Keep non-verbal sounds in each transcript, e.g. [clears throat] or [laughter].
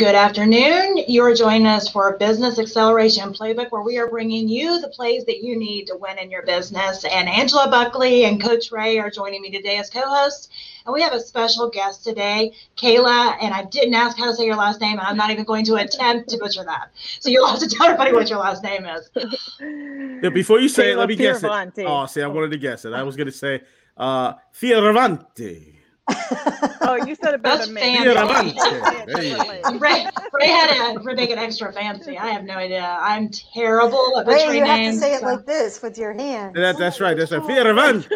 And good afternoon. You are joining us for a Business Acceleration Playbook where we are bringing you the plays that you need to win in your business. And Angela Buckley and Coach Ray are joining me today as co hosts. And we have a special guest today, Kayla. And I didn't ask how to say your last name, and I'm not even going to attempt to butcher that. So you'll have to [laughs] tell everybody what your last name is. Yeah, before you say Kayla it, let me guess it. Oh, see, I wanted to guess it. I was going to say uh, Fioravanti. Oh, you said it better than me. Ray, Ray had to make it extra fancy. I have no idea. I'm terrible at Ray, you names, have to say so. it like this with your hand. That, that's right. That's a Fioravanti.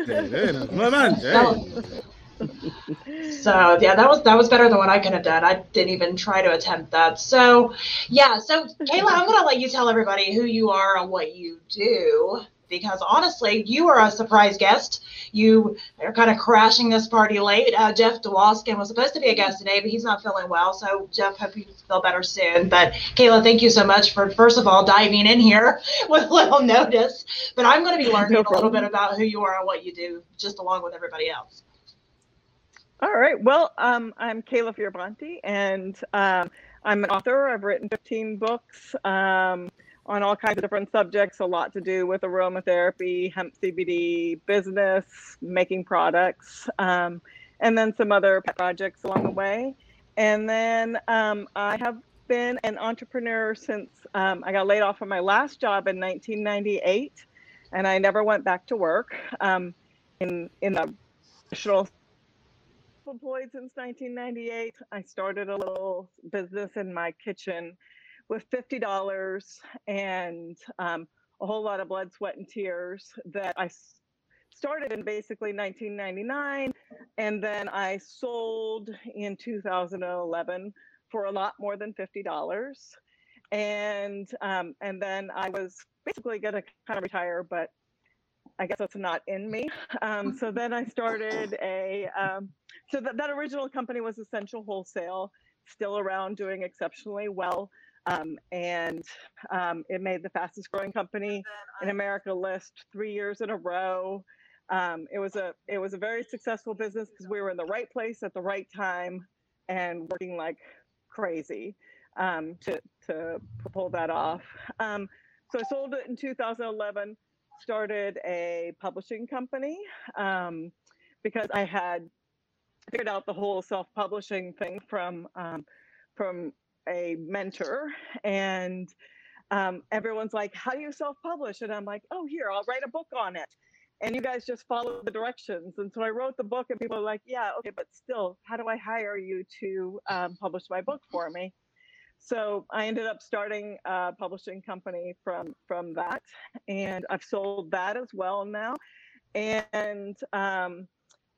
so yeah, that was that was better than what I could have done. I didn't even try to attempt that. So yeah, so Kayla, I'm gonna let you tell everybody who you are and what you do because honestly, you are a surprise guest. You are kind of crashing this party late. Uh, Jeff Dwoskin was supposed to be a guest today, but he's not feeling well. So, Jeff, hope you feel better soon. But, Kayla, thank you so much for, first of all, diving in here [laughs] with little notice. But I'm going to be learning no a little bit about who you are and what you do, just along with everybody else. All right. Well, um, I'm Kayla Fioravanti, and um, I'm an author. I've written 15 books. Um, on all kinds of different subjects, a lot to do with aromatherapy, hemp CBD, business, making products, um, and then some other projects along the way. And then um, I have been an entrepreneur since um, I got laid off from my last job in 1998, and I never went back to work um, in in the traditional employed since 1998. I started a little business in my kitchen with $50 and um, a whole lot of blood, sweat, and tears that I started in basically 1999. And then I sold in 2011 for a lot more than $50. And um, and then I was basically going to kind of retire, but I guess that's not in me. Um, so then I started a, um, so that, that original company was Essential Wholesale, still around doing exceptionally well. Um, and um, it made the fastest growing company in America list three years in a row. Um, it was a it was a very successful business because we were in the right place at the right time and working like crazy um, to to pull that off. Um, so I sold it in 2011. Started a publishing company um, because I had figured out the whole self-publishing thing from from a mentor and um, everyone's like, How do you self publish? And I'm like, Oh, here, I'll write a book on it. And you guys just follow the directions. And so I wrote the book, and people are like, Yeah, okay, but still, how do I hire you to um, publish my book for me? So I ended up starting a publishing company from from that, and I've sold that as well now. And um,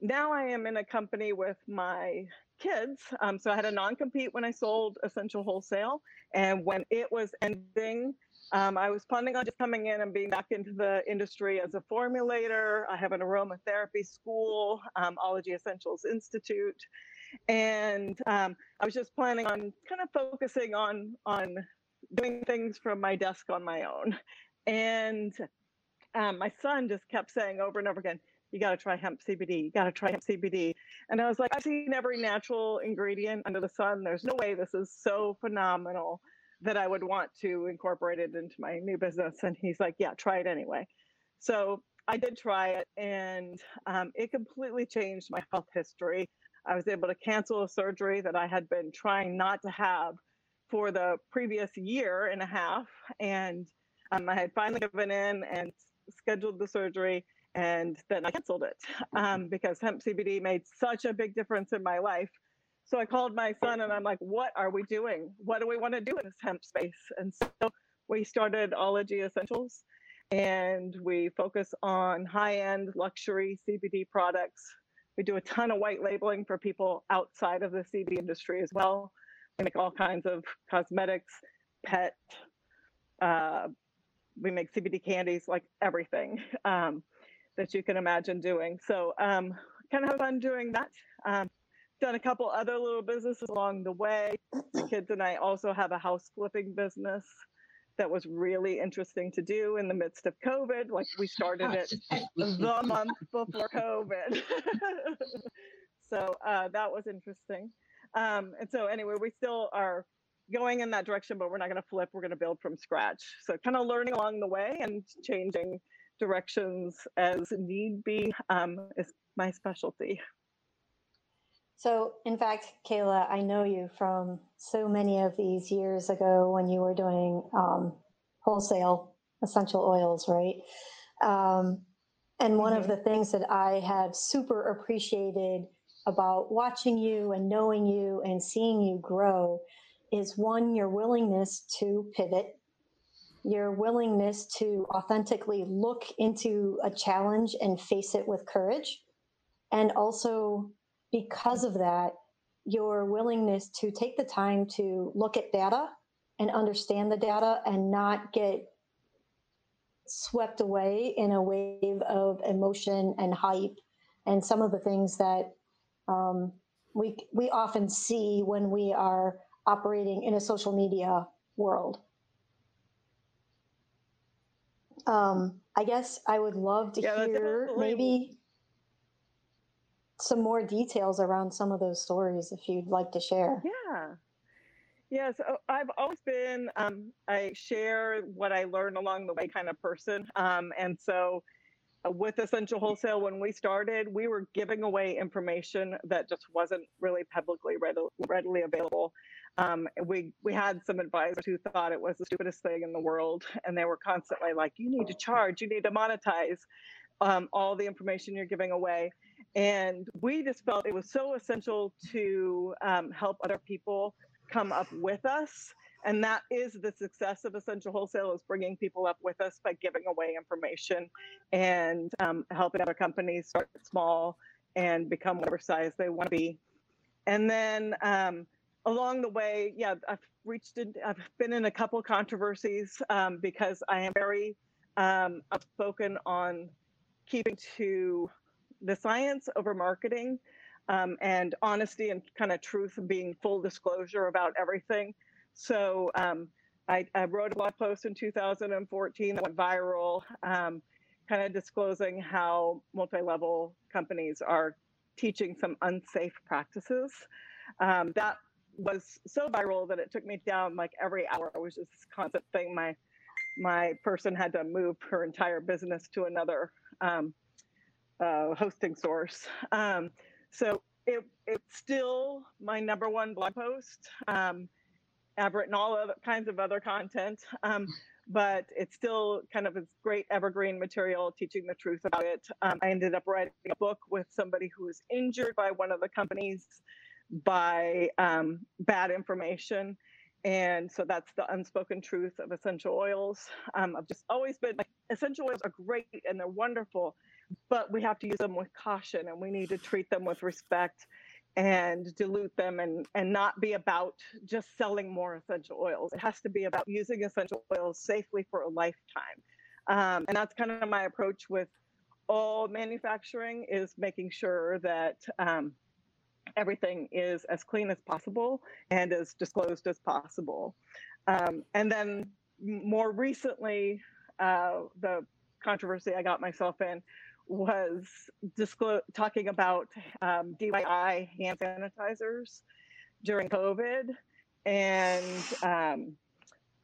now I am in a company with my kids. Um, so I had a non compete when I sold Essential Wholesale. And when it was ending, um, I was planning on just coming in and being back into the industry as a formulator. I have an aromatherapy school, um, Ology Essentials Institute. And um, I was just planning on kind of focusing on, on doing things from my desk on my own. And um, my son just kept saying over and over again, you got to try hemp CBD. You got to try hemp CBD. And I was like, I've seen every natural ingredient under the sun. There's no way this is so phenomenal that I would want to incorporate it into my new business. And he's like, yeah, try it anyway. So I did try it and um, it completely changed my health history. I was able to cancel a surgery that I had been trying not to have for the previous year and a half. And um, I had finally given in and scheduled the surgery and then I canceled it um, because hemp CBD made such a big difference in my life. So I called my son and I'm like, what are we doing? What do we want to do in this hemp space? And so we started Ology Essentials and we focus on high end luxury CBD products. We do a ton of white labeling for people outside of the CBD industry as well. We make all kinds of cosmetics, pet, uh, we make CBD candies, like everything. Um, that you can imagine doing. So um, kind of have fun doing that. Um, done a couple other little businesses along the way. The kids and I also have a house flipping business that was really interesting to do in the midst of COVID. Like we started it the month before COVID. [laughs] so uh, that was interesting. Um, and so anyway, we still are going in that direction, but we're not going to flip. We're going to build from scratch. So kind of learning along the way and changing directions as need be um, is my specialty. So, in fact, Kayla, I know you from so many of these years ago when you were doing um, wholesale essential oils, right? Um, and one mm-hmm. of the things that I have super appreciated about watching you and knowing you and seeing you grow is one, your willingness to pivot, your willingness to authentically look into a challenge and face it with courage, and also because of that, your willingness to take the time to look at data and understand the data and not get swept away in a wave of emotion and hype and some of the things that um, we we often see when we are operating in a social media world. Um, I guess I would love to yeah, hear maybe some more details around some of those stories if you'd like to share. Yeah. Yeah, so I've always been um, I share what I learn along the way kind of person. Um, and so uh, with Essential Wholesale, when we started, we were giving away information that just wasn't really publicly readily available. Um, we we had some advisors who thought it was the stupidest thing in the world, and they were constantly like, "You need to charge, you need to monetize um, all the information you're giving away." And we just felt it was so essential to um, help other people come up with us. And that is the success of Essential Wholesale is bringing people up with us by giving away information and um, helping other companies start small and become whatever size they want to be. And then um, along the way, yeah, I've reached, in, I've been in a couple controversies um, because I am very um, outspoken on keeping to the science over marketing um, and honesty and kind of truth being full disclosure about everything. So um, I, I, wrote a blog post in 2014 that went viral, um, kind of disclosing how multi-level companies are teaching some unsafe practices. Um, that was so viral that it took me down like every hour. It was just this constant thing. My my person had to move her entire business to another um, uh, hosting source. Um, so it, it's still my number one blog post. Um, I've written all other kinds of other content, um, but it's still kind of a great evergreen material teaching the truth about it. Um, I ended up writing a book with somebody who was injured by one of the companies by um, bad information. And so that's the unspoken truth of essential oils. Um, I've just always been like, essential oils are great and they're wonderful, but we have to use them with caution and we need to treat them with respect and dilute them and, and not be about just selling more essential oils. It has to be about using essential oils safely for a lifetime. Um, and that's kind of my approach with all manufacturing is making sure that um, everything is as clean as possible and as disclosed as possible. Um, and then more recently, uh, the controversy I got myself in was disclo- talking about um, DIY hand sanitizers during COVID, and um,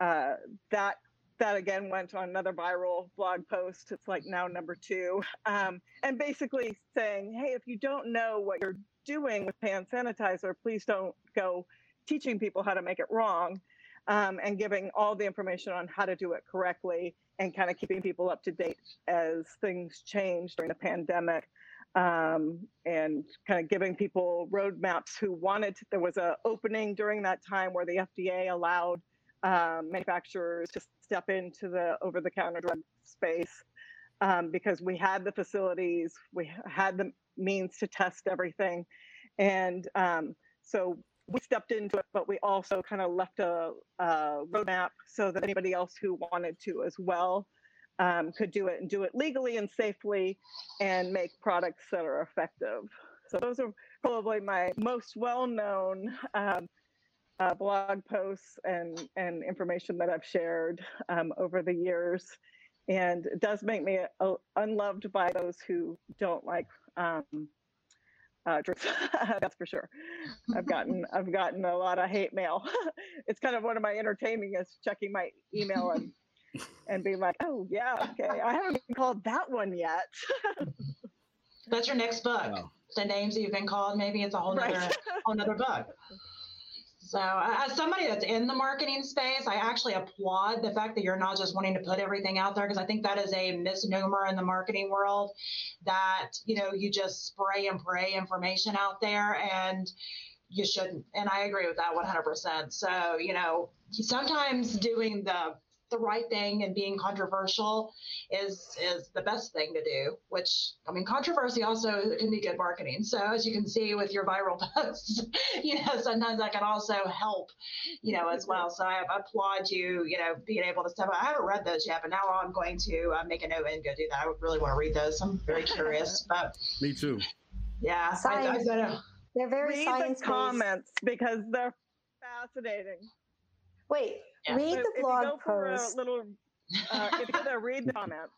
uh, that that again went on another viral blog post. It's like now number two, um, and basically saying, hey, if you don't know what you're doing with hand sanitizer, please don't go teaching people how to make it wrong um, and giving all the information on how to do it correctly and kind of keeping people up to date as things change during the pandemic um, and kind of giving people roadmaps who wanted to, there was an opening during that time where the fda allowed um, manufacturers to step into the over-the-counter drug space um, because we had the facilities we had the means to test everything and um, so we stepped into it, but we also kind of left a, a, roadmap so that anybody else who wanted to as well um, could do it and do it legally and safely and make products that are effective. So those are probably my most well-known um, uh, blog posts and, and information that I've shared um, over the years. And it does make me uh, unloved by those who don't like um, uh, truth. [laughs] That's for sure. I've gotten [laughs] I've gotten a lot of hate mail. [laughs] it's kind of one of my entertaining is checking my email and and being like, oh yeah, okay, I haven't been called that one yet. That's your next book. Wow. The names that you've been called. Maybe it's a whole right. nother whole nother book. So, as somebody that's in the marketing space, I actually applaud the fact that you're not just wanting to put everything out there because I think that is a misnomer in the marketing world that, you know, you just spray and pray information out there and you shouldn't. And I agree with that 100%. So, you know, sometimes doing the the right thing and being controversial is is the best thing to do which i mean controversy also can be good marketing. So as you can see with your viral [laughs] posts you know sometimes that can also help you know as well. So i applaud you you know being able to step up. I haven't read those yet but now i'm going to uh, make a note and go do that. I would really want to read those. I'm very curious [laughs] but me too. Yeah science, I, I, they're very read the comments because they're fascinating. Wait, yeah. read the blog post. little, uh, if you go read [laughs] the comments.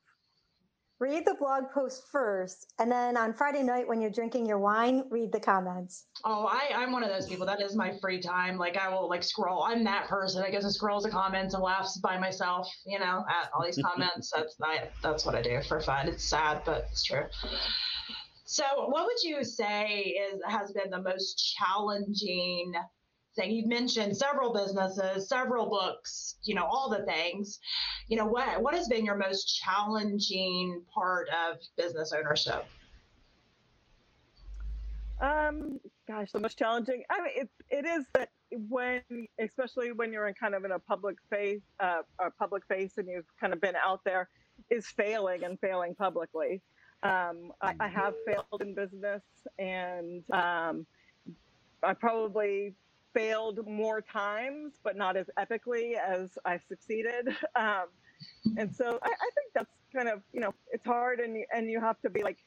Read the blog post first, and then on Friday night when you're drinking your wine, read the comments. Oh, I, I'm one of those people. That is my free time. Like I will like scroll. I'm that person. I guess I scrolls the comments and laughs by myself. You know, at all these comments. [laughs] that's I, that's what I do for fun. It's sad, but it's true. So, what would you say is has been the most challenging You've mentioned several businesses, several books, you know, all the things. You know, what what has been your most challenging part of business ownership? Um, gosh, the most challenging. I mean, it it is that when, especially when you're in kind of in a public face, uh, a public face, and you've kind of been out there, is failing and failing publicly. Um, I, I, have failed in business, and um, I probably failed more times, but not as epically as I've succeeded. [laughs] Um, and so I, I, think that's kind of you know it's hard, and and you have to be like.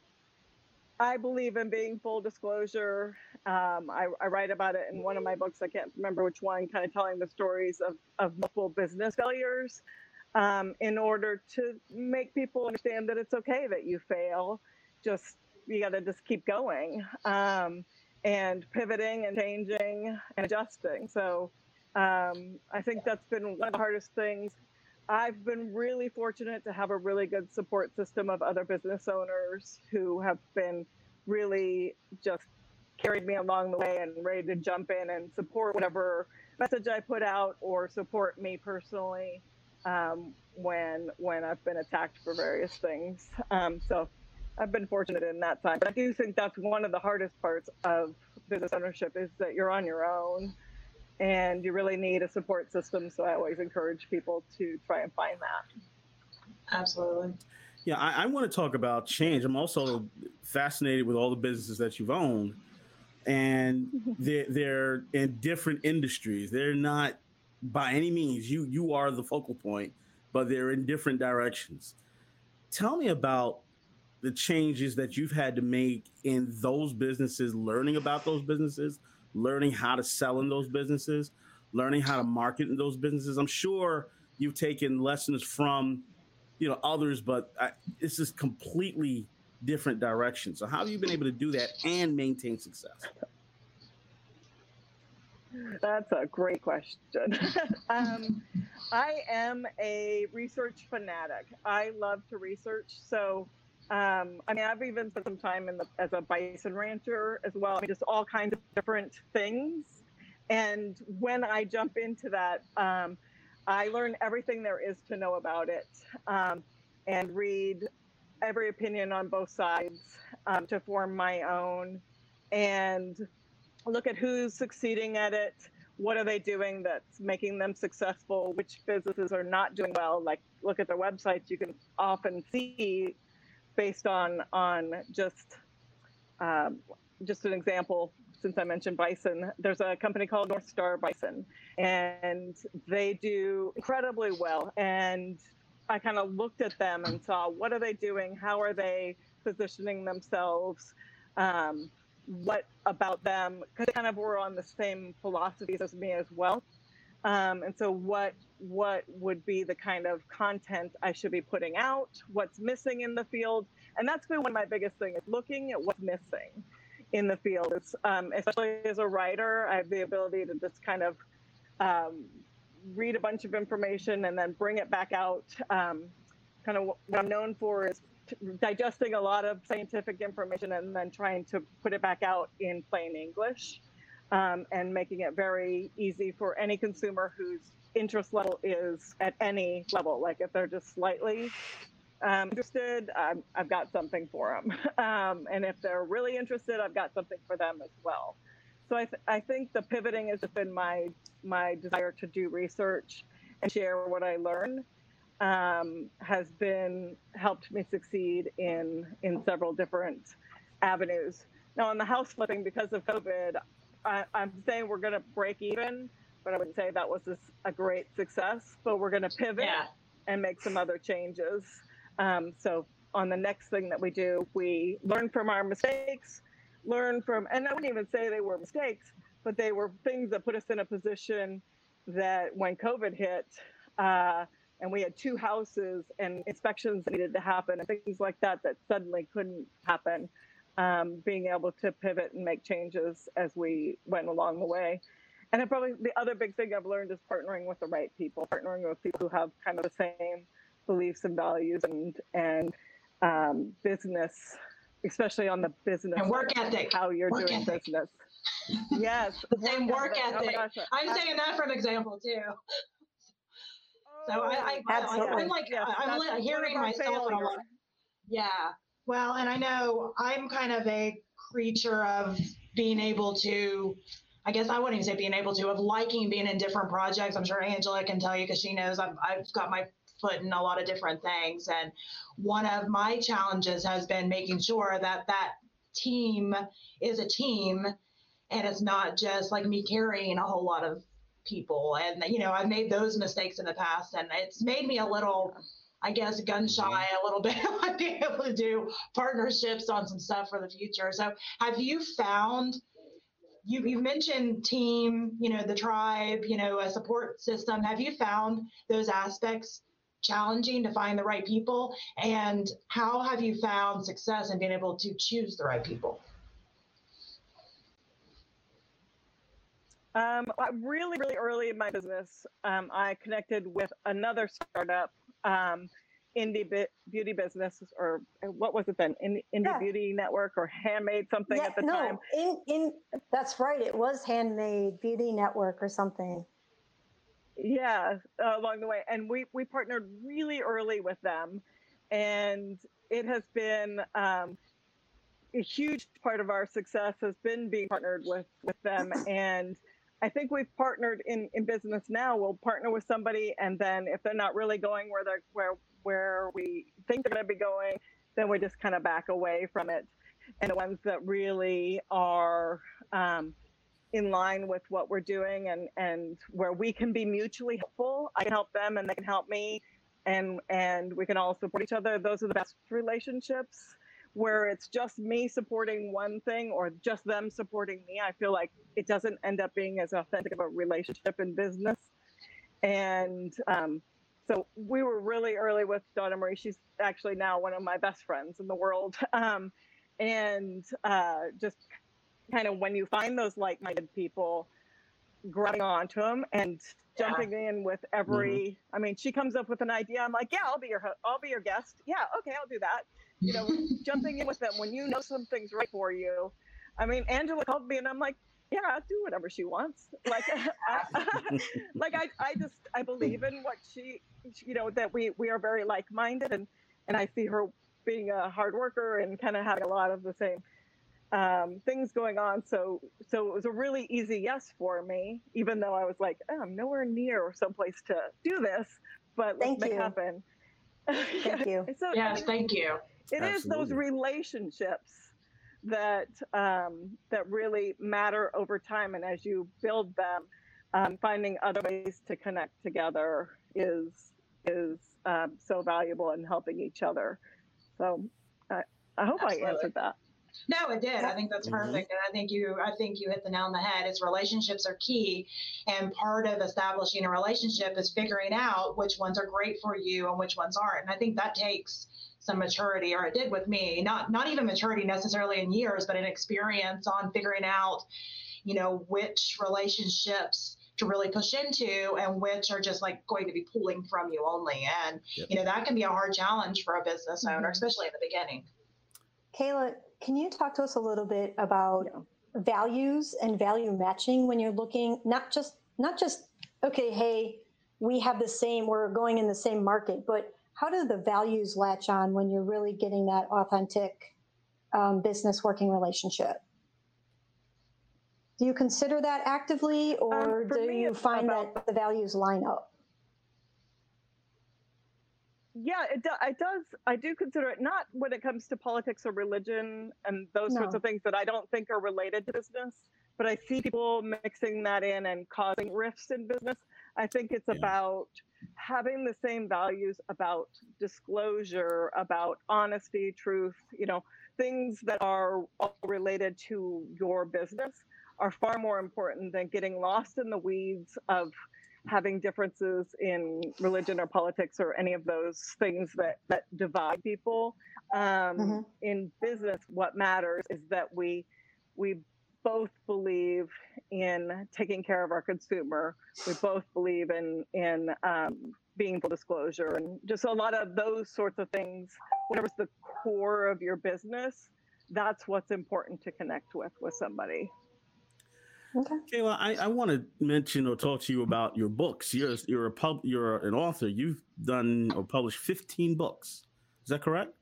I believe in being full disclosure. Um, I, I, write about it in one of my books. I can't remember which one, kind of telling the stories of, of multiple business failures um, in order to make people understand that it's okay that you fail. Just, you got to just keep going. Um, and pivoting and changing and adjusting. So um, I think that's been one of the hardest things. I've been really fortunate to have a really good support system of other business owners who have been really just carried me along the way and ready to jump in and support whatever message I put out or support me personally um, when when I've been attacked for various things. Um, so I've been fortunate in that time. But I do think that's one of the hardest parts of business ownership is that you're on your own and you really need a support system. So I always encourage people to try and find that. Absolutely. Yeah, I, I want to talk about change. I'm also fascinated with all the businesses that you've owned, and [laughs] they're, they're in different industries. They're not by any means you you are the focal point, but they're in different directions. Tell me about the changes that you've had to make in those businesses, learning about those businesses, learning how to sell in those businesses, learning how to market in those businesses. I'm sure you've taken lessons from, you know, others, but I, this is completely different direction. So how have you been able to do that and maintain success? That's a great question. [laughs] um, I am a research fanatic. I love to research. So um, I mean, I've even spent some time the, as a bison rancher as well. I mean, just all kinds of different things. And when I jump into that, um, I learn everything there is to know about it um, and read every opinion on both sides um, to form my own and look at who's succeeding at it. What are they doing that's making them successful? Which businesses are not doing well? Like, look at their websites. You can often see based on on just um, just an example since I mentioned bison, there's a company called North Star Bison, and they do incredibly well. And I kind of looked at them and saw what are they doing? How are they positioning themselves? Um, what about them? Because kind of were on the same philosophies as me as well. Um, and so, what what would be the kind of content I should be putting out? What's missing in the field? And that's been one of my biggest things: looking at what's missing. in the field. It's, um, especially as a writer, I have the ability to just kind of um, read a bunch of information and then bring it back out. Um, kind of what I'm known for is digesting a lot of scientific information and then trying to put it back out in plain English um, and making it very easy for any consumer whose interest level is at any level. Like if they're just slightly um, interested, i have got something for them. [laughs] Um, and if they're really interested, I've got something for them as well. So I, th- I think the pivoting has just been my my desire to do research and share what I learn um, has been helped me succeed in in several different avenues. Now on the house flipping because of COVID, I, am saying we're going to break even, but I wouldn't say that was a great success. But we're going to pivot yeah. and make some other changes. Um, so on the next thing that we do, we learn from our mistakes, learn from, and I wouldn't even say they were mistakes, but they were things that put us in a position that when COVID hit, uh, and we had two houses and inspections needed to happen and things like that that suddenly couldn't happen. Um, being able to pivot and make changes as we went along the way. And then probably the other big thing I've learned is partnering with the right people, partnering with people who have kind of the same beliefs and values and and um, business, especially on the business and work ethic, how you're work doing ethic. business. [laughs] Yes, the same work ethic. Oh gosh, I'm I, saying that from example too. So I, I, I, am like, yes, I'm hearing myself. Yeah. Well, and I know I'm kind of a creature of being able to, I guess I wouldn't even say being able to, of liking being in different projects. I'm sure Angela can tell you because she knows I've, I've got my foot in a lot of different things. And one of my challenges has been making sure that that team is a team and it's not just like me carrying a whole lot of people. And, you know, I've made those mistakes in the past and it's made me a little, I guess, gun shy mm-hmm. a little [laughs] bit about being able to do partnerships on some stuff for the future. So have you found, you, you mentioned team, you know, the tribe, you know, a support system. Have you found those aspects challenging to find the right people? And how have you found success in being able to choose the right people? Um, really, really early in my business, um, I connected with another startup, um, indie beauty business, or uh, what was it then? Indie, indie yeah. Beauty Network or Handmade something yeah, at the no, time. In, in, that's right. It was Handmade Beauty Network or something. Yeah, uh, along the way, and we we partnered really early with them, and it has been um, a huge part of our success has been being partnered with with them and I think we've partnered in, in business now. We'll partner with somebody, and then if they're not really going where they're where where we think they're going to be going, then we just kind of back away from it. And the ones that really are um, in line with what we're doing and and where we can be mutually helpful, I can help them, and they can help me, and and we can all support each other. Those are the best relationships where it's just me supporting one thing or just them supporting me, I feel like it doesn't end up being as authentic of a relationship in business. And um, so we were really early with Donna Maria. She's actually now one of my best friends in the world. [laughs] Um, and uh, just kind of when you find those like minded people, grabbing onto them and jumping yeah. in with every mm-hmm. i mean she comes up with an idea i'm like yeah i'll be your i'll be your guest yeah okay i'll do that you know, [laughs] jumping in with them when you know something's right for you. I mean, Angela called me and I'm like, yeah, I'll do whatever she wants. [laughs] Like, I, [laughs] like I, I just, I believe in what she, you know, that we, we are very like-minded and, and I see her being a hard worker and kind of having a lot of the same um, things going on. So, so it was a really easy yes for me, even though I was like, oh, I'm nowhere near someplace to do this, but Thank let's you. make happen. Thank you. so, yes, thank you. It Absolutely. is those relationships that um, that really matter over time, and as you build them, um, finding other ways to connect together is is um, so valuable in helping each other. So I, I hope Absolutely. I answered that. No, it did. I think that's mm-hmm. perfect, and I think you I think you hit the nail on the head. Is relationships are key, and part of establishing a relationship is figuring out which ones are great for you and which ones aren't. And I think that takes some maturity, or it did with me. Not not even maturity necessarily in years, but an experience on figuring out, you know, which relationships to really push into and which are just like going to be pulling from you only. And yep. you know that can be a hard challenge for a business owner, mm-hmm. especially at the beginning. Kayla, can you talk to us a little bit about yeah. values and value matching when you're looking not just not just okay, hey, we have the same, we're going in the same market, but how do the values latch on when you're really getting that authentic um, business working relationship? Do you consider that actively, or um, do you find about, that the values line up? Yeah, it, do, it does. I do consider it not when it comes to politics or religion and those no. sorts of things that I don't think are related to business, but I see people mixing that in and causing rifts in business. I think it's yeah. about having the same values about disclosure, about honesty, truth, you know, things that are all related to your business are far more important than getting lost in the weeds of having differences in religion or politics or any of those things that that divide people. Um, mm-hmm. In business, what matters is that we we both believe in taking care of our consumer. We both believe in in um, being full disclosure and just a lot of those sorts of things. Whatever's the core of your business, that's what's important to connect with with somebody. Okay. Kayla, I, I want to mention or talk to you about your books. You're you're a pub you're an author. You've done or published 15 books. Is that correct?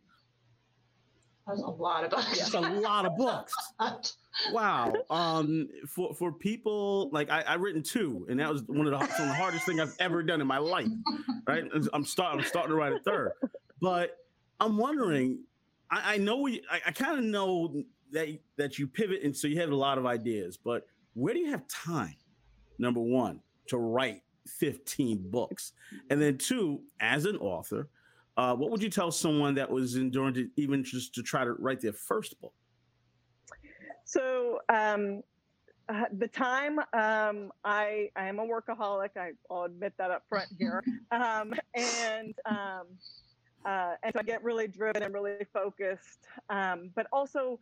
That's a lot of books. That's a lot of books. [laughs] wow. Um, for for people like I, I written two, and that was one of the, the hardest thing I've ever done in my life. Right. [laughs] I'm starting. I'm starting to write a third, but I'm wondering. I, I know we. I, I kind of know that that you pivot, and so you have a lot of ideas, but where do you have time, number one, to write 15 books? And then two, as an author, uh, what would you tell someone that was enduring to even just to try to write their first book? So um, uh, the time um, I I am a workaholic. I, will admit that up front [laughs] here, um, and um, uh, and so I get really driven and really focused. Um, but also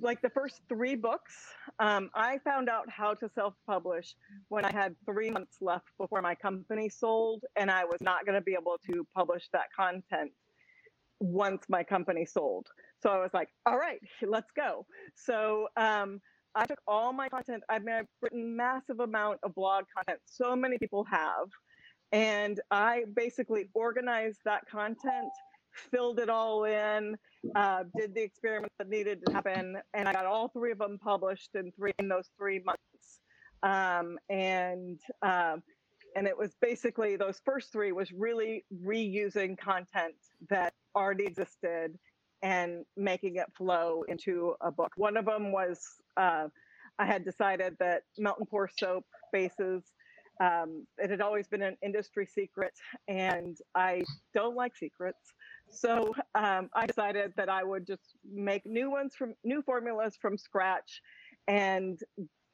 like the first three books, um, I found out how to self publish when I had three months left before my company sold, and I was not going to be able to publish that content once my company sold. So I was like, all right, [laughs] let's go. So um, I took all my content. I mean, I've written massive amount of blog content. So many people have. And I basically organized that content filled it all in, uh, did the experiments that needed to happen, and I got all three of them published in three in those three months. Um, and um, and it was basically those first three was really reusing content that already existed and making it flow into a book. One of them was uh, I had decided that and pour soap bases um, it had always been an industry secret, and I don't like secrets. So um, I decided that I would just make new ones from new formulas from scratch and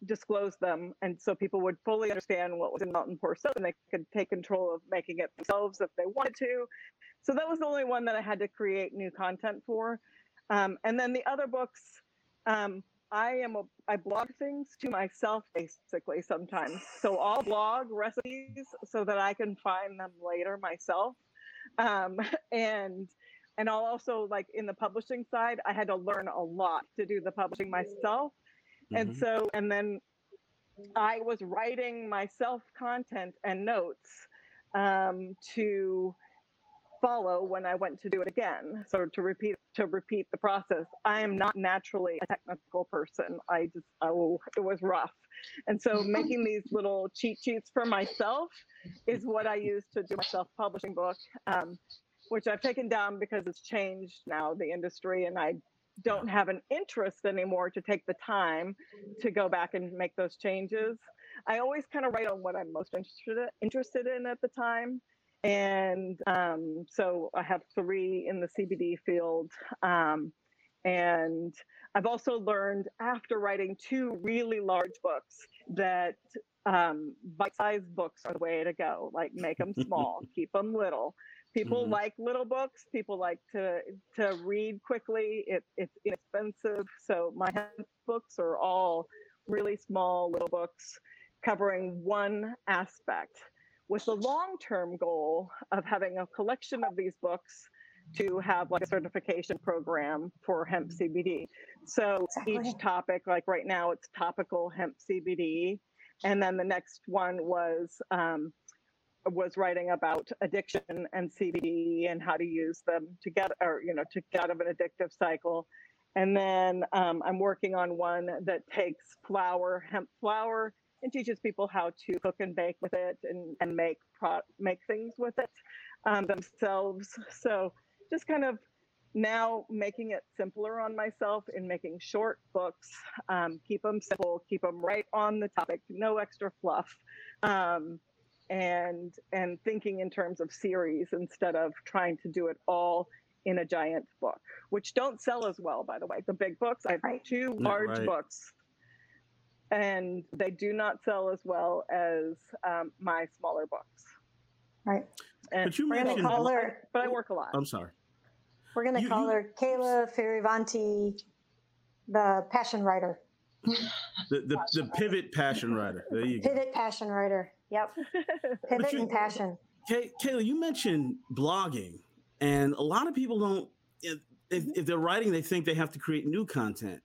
disclose them. And so people would fully understand what was in melt and pour Soap and they could take control of making it themselves if they wanted to. So that was the only one that I had to create new content for. Um, and then the other books, um, I am a I blog things to myself basically sometimes. So I'll blog recipes so that I can find them later myself. Um, [laughs] and and I'll also like in the publishing side, I had to learn a lot to do the publishing myself. Mm-hmm. And so and then I was writing myself content and notes um, to follow when I went to do it again. So to repeat to repeat the process. I am not naturally a technical person. I just oh, it was rough. And so [laughs] making these little cheat sheets for myself is what I use to do my self-publishing book, um, which I've taken down because it's changed now the industry, and I don't have an interest anymore to take the time to go back and make those changes. I always kind of write on what I'm most interested interested in at the time and um, so I have three in the CBD field. Um, and I've also learned after writing two really large books that um, bite-sized books are the way to go. Like make them small, [laughs] keep them little, People mm-hmm. like little books. People like to to read quickly. It, it's inexpensive. So my books are all really small little books covering one aspect with the long-term goal of having a collection of these books to have like a certification program for hemp CBD. So each topic, like right now, it's topical hemp CBD, and then the next one was um, was writing about addiction and CBD and how to use them together, or you know, to get out of an addictive cycle. And then um, I'm working on one that takes flower, hemp flour, and teaches people how to cook and bake with it and, and make pro- make things with it um, themselves. So just kind of now making it simpler on myself in making short books, um, keep them simple, keep them right on the topic, no extra fluff. Um, and and thinking in terms of series instead of trying to do it all in a giant book, which don't sell as well, by the way. The big books, I have two large right. books, and they do not sell as well as um, my smaller books. Right. And but you mentioned, call her, but I work a lot. I'm sorry. We're going to call you, her Kayla Fioravanti, the passion writer. The, the, the pivot passion writer. There you go. Pivot passion writer. Yep. [laughs] Pivot you, and passion. Kay, Kayla, you mentioned blogging, and a lot of people don't. If, if they're writing, they think they have to create new content.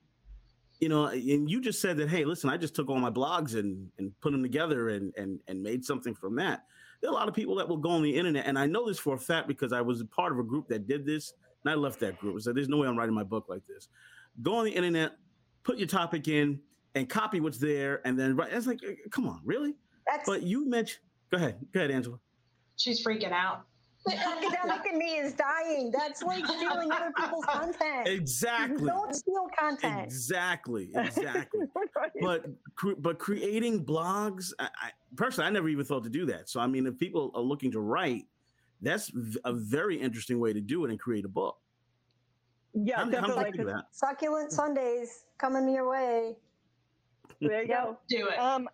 You know, and you just said that. Hey, listen, I just took all my blogs and and put them together and and and made something from that. There are a lot of people that will go on the internet, and I know this for a fact because I was a part of a group that did this, and I left that group. So "There's no way I'm writing my book like this." Go on the internet, put your topic in, and copy what's there, and then write. It's like, uh, come on, really? That's, but you mentioned. Go ahead. Go ahead, Angela. She's freaking out. Academic in me is dying. That's like stealing other people's [laughs] content. Exactly. Don't steal content. Exactly. Exactly. [laughs] but but creating blogs, I, I, personally, I never even thought to do that. So I mean, if people are looking to write, that's a very interesting way to do it and create a book. Yeah, how, definitely. How succulent Sundays coming your way. There you go. Do it. Um,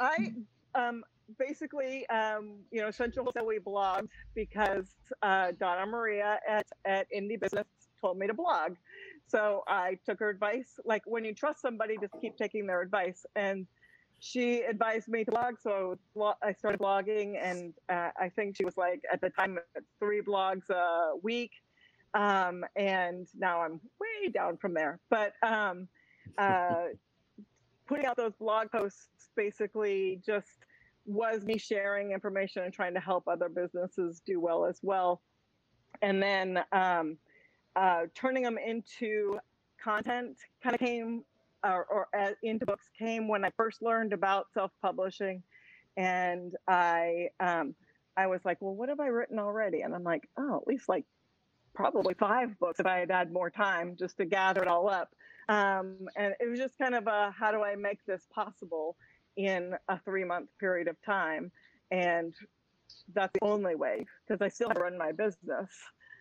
I um, basically, um, you know, Essential Wholesale we blogged because uh, Donna Maria at, at Indie Business told me to blog. So I took her advice. Like when you trust somebody, just keep taking their advice. And she advised me to blog. So I started blogging. And uh, I think she was like, at the time, three blogs a week. Um, and now I'm way down from there. But um, uh, [laughs] putting out those blog posts basically just was me sharing information and trying to help other businesses do well as well. And then um, uh, turning them into content kind of came, or, or uh, into books came when I first learned about self-publishing, and I um, I was like, well, what have I written already? And I'm like, oh, at least like probably five books if I had had more time just to gather it all up. Um, and it was just kind of a how do I make this possible in a three month period of time? And that's the only way because I still run my business.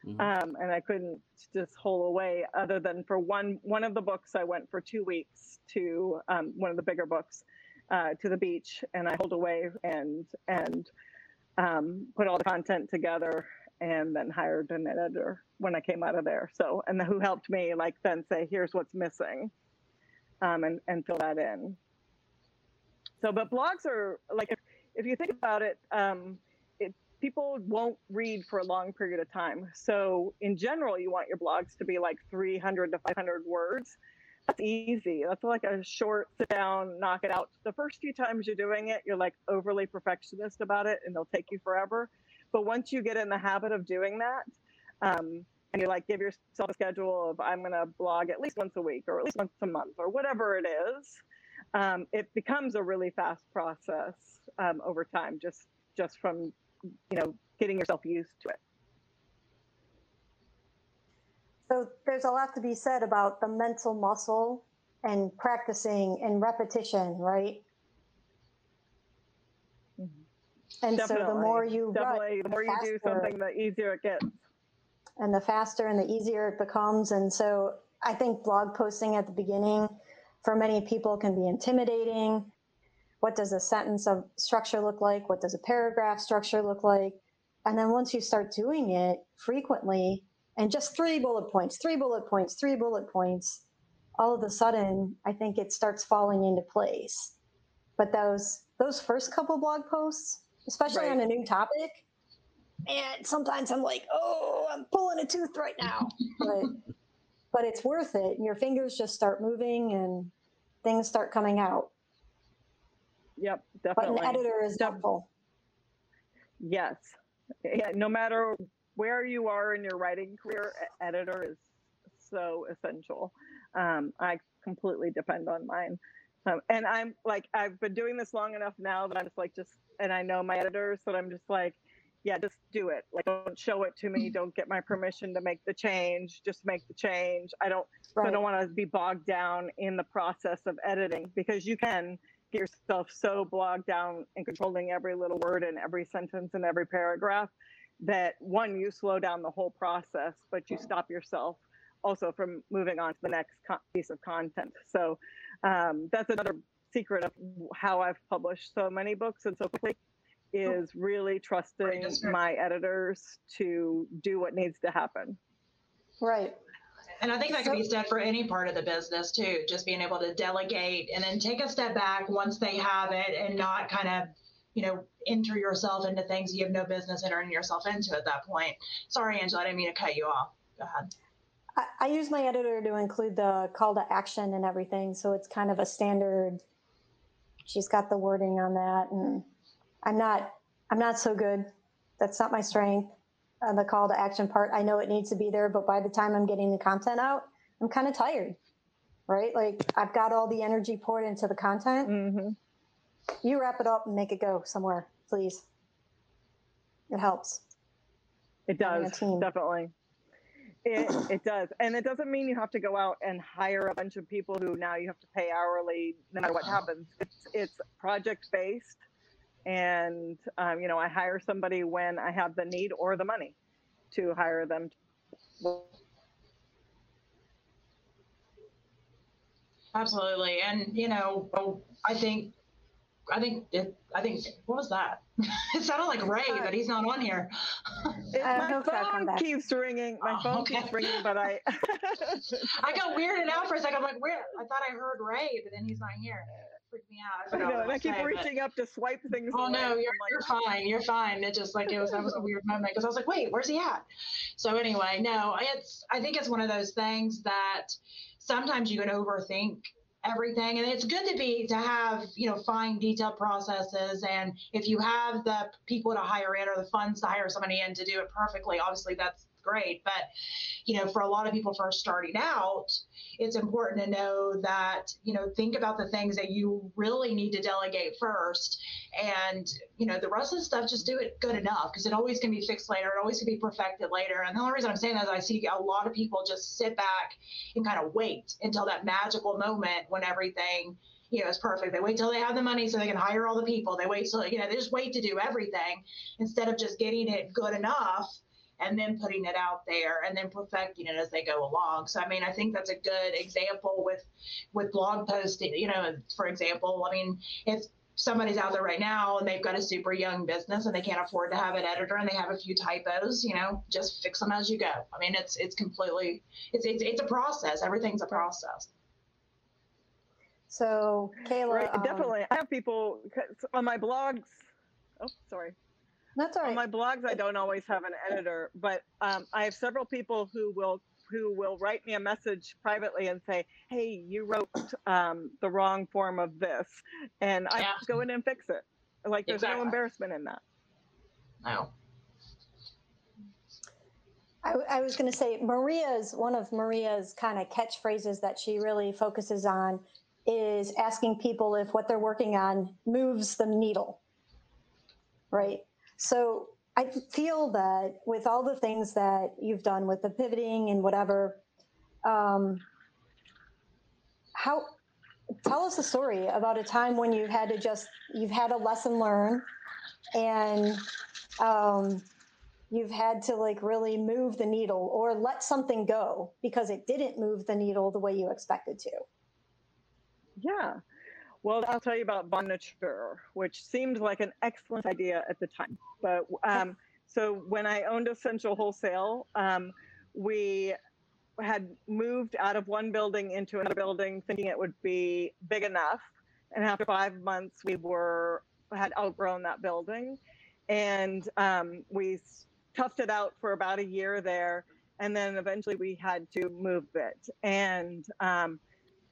Mm-hmm. Um, and I couldn't just hole away other than for one one of the books I went for two weeks to um, one of the bigger books uh, to the beach and I holed away and and um, put all the content together and then hired an editor when I came out of there. So, and who helped me like then say, here's what's missing, um, and and fill that in. So, but blogs are like if if you think about it, um, it people won't read for a long period of time. So, in general, you want your blogs to be like 300 to 500 words. That's easy. That's like a short sit down, knock it out. The first few times you're doing it, you're like overly perfectionist about it, and it'll take you forever. But once you get in the habit of doing that, um, and you like give yourself a schedule of I'm going to blog at least once a week or at least once a month or whatever it is, um, it becomes a really fast process um, over time, just just from you know getting yourself used to it. So there's a lot to be said about the mental muscle and practicing and repetition, right? And Definitely. so the more you Definitely, the more you do something, the easier it gets. And the faster and the easier it becomes. And so I think blog posting at the beginning for many people can be intimidating. What does a sentence of structure look like? What does a paragraph structure look like? And then once you start doing it frequently, and just three bullet points, three bullet points, three bullet points, all of a sudden, I think it starts falling into place. But those those first couple blog posts, especially right. on a new topic, and sometimes I'm like, oh, I'm pulling a tooth right now. [laughs] But but it's worth it. And Your fingers just start moving and things start coming out. Yep, definitely. But an editor is helpful. Yes. Yeah, no matter where you are in your writing career, editor is so essential. Um, I completely depend on mine. Um, and I'm like, I've been doing this long enough now that I'm just like, just, and I know my editors that I'm just like, yeah, just do it. Like, don't show it to me. Don't get my permission to make the change. Just make the change. I don't. Right. I don't want to be bogged down in the process of editing because you can get yourself so bogged down in controlling every little word and every sentence and every paragraph that one, you slow down the whole process, but you stop yourself also from moving on to the next piece of content. So um, that's another secret of how I've published so many books and so quickly is really trusting my editors to do what needs to happen. Right. And I think that could be said for any part of the business too, just being able to delegate and then take a step back once they have it and not kind of, you know, enter yourself into things you have no business entering yourself into at that point. Sorry, Angela, I didn't mean to cut you off. Go ahead. I, I use my editor to include the call to action and everything. So it's kind of a standard. She's got the wording on that and I'm not I'm not so good. That's not my strength. Uh, the call to action part, I know it needs to be there, but by the time I'm getting the content out, I'm kind of tired. Right? Like I've got all the energy poured into the content. Mm-hmm. You wrap it up and make it go somewhere, please. It helps. It does definitely. It, it does. And it doesn't mean you have to go out and hire a bunch of people who now you have to pay hourly no matter what happens. It's, it's project based and um, you know i hire somebody when i have the need or the money to hire them. Absolutely. And you know i think i think it, i think what was that? [laughs] It sounded like ray but he's not on here. My phone keeps ringing. My oh, phone okay. keeps ringing but i [laughs] i got weirded out for a second. I'm like where? I thought i heard ray but then he's not here freaked me out. I, I know, and I keep say, reaching but... up to swipe things. Oh no, you're, like, you're fine. You're fine. It just like it was that was a weird moment because I was like, wait, where's he at? So anyway, no, it's I think it's one of those things that sometimes you can overthink everything and it's good to be to have you know fine detailed processes and if you have the people to hire in or the funds to hire somebody in to do it perfectly obviously that's great but you know for a lot of people first starting out it's important to know that, you know, think about the things that you really need to delegate first. And, you know, the rest of the stuff, just do it good enough because it always can be fixed later. It always can be perfected later. And the only reason I'm saying that is I see a lot of people just sit back and kind of wait until that magical moment when everything you know, is perfect. They wait till they have the money so they can hire all the people. They wait till, you know, they just wait to do everything instead of just getting it good enough and then putting it out there and then perfecting it as they go along. So I mean, I think that's a good example with with blog posting. You know, for example, I mean, if somebody's out there right now and they've got a super young business and they can't afford to have an editor and they have a few typos, you know, just fix them as you go. I mean, it's it's completely it's it's, it's a process. Everything's a process. So, Kayla, right, um, definitely, I have people on my blogs. Oh, sorry. That's all right. On my blogs, I don't always have an editor, but um, I have several people who will who will write me a message privately and say, "Hey, you wrote um, the wrong form of this," and I yeah. go in and fix it. Like there's exactly. no embarrassment in that. No. I, I was going to say Maria's one of Maria's kind of catchphrases that she really focuses on is asking people if what they're working on moves the needle. Right. So I feel that with all the things that you've done with the pivoting and whatever, um, how tell us a story about a time when you've had to just you've had a lesson learned and um, you've had to like really move the needle or let something go because it didn't move the needle the way you expected to. Yeah. Well, I'll tell you about Bonnature, which seemed like an excellent idea at the time. But um, so when I owned Essential Wholesale, um, we had moved out of one building into another building, thinking it would be big enough. And after five months, we were had outgrown that building, and um, we toughed it out for about a year there, and then eventually we had to move it. And um,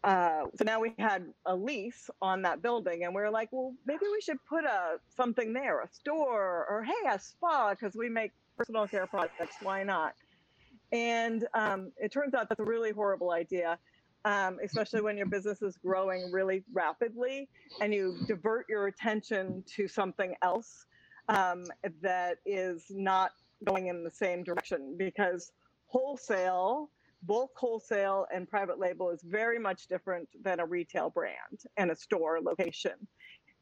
uh, so now we had a lease on that building, and we were like, well, maybe we should put a something there, a store, or hey, a spa, because we make personal care products. Why not? And um, it turns out that's a really horrible idea, um, especially when your business is growing really rapidly and you divert your attention to something else um, that is not going in the same direction because wholesale bulk wholesale and private label is very much different than a retail brand and a store location.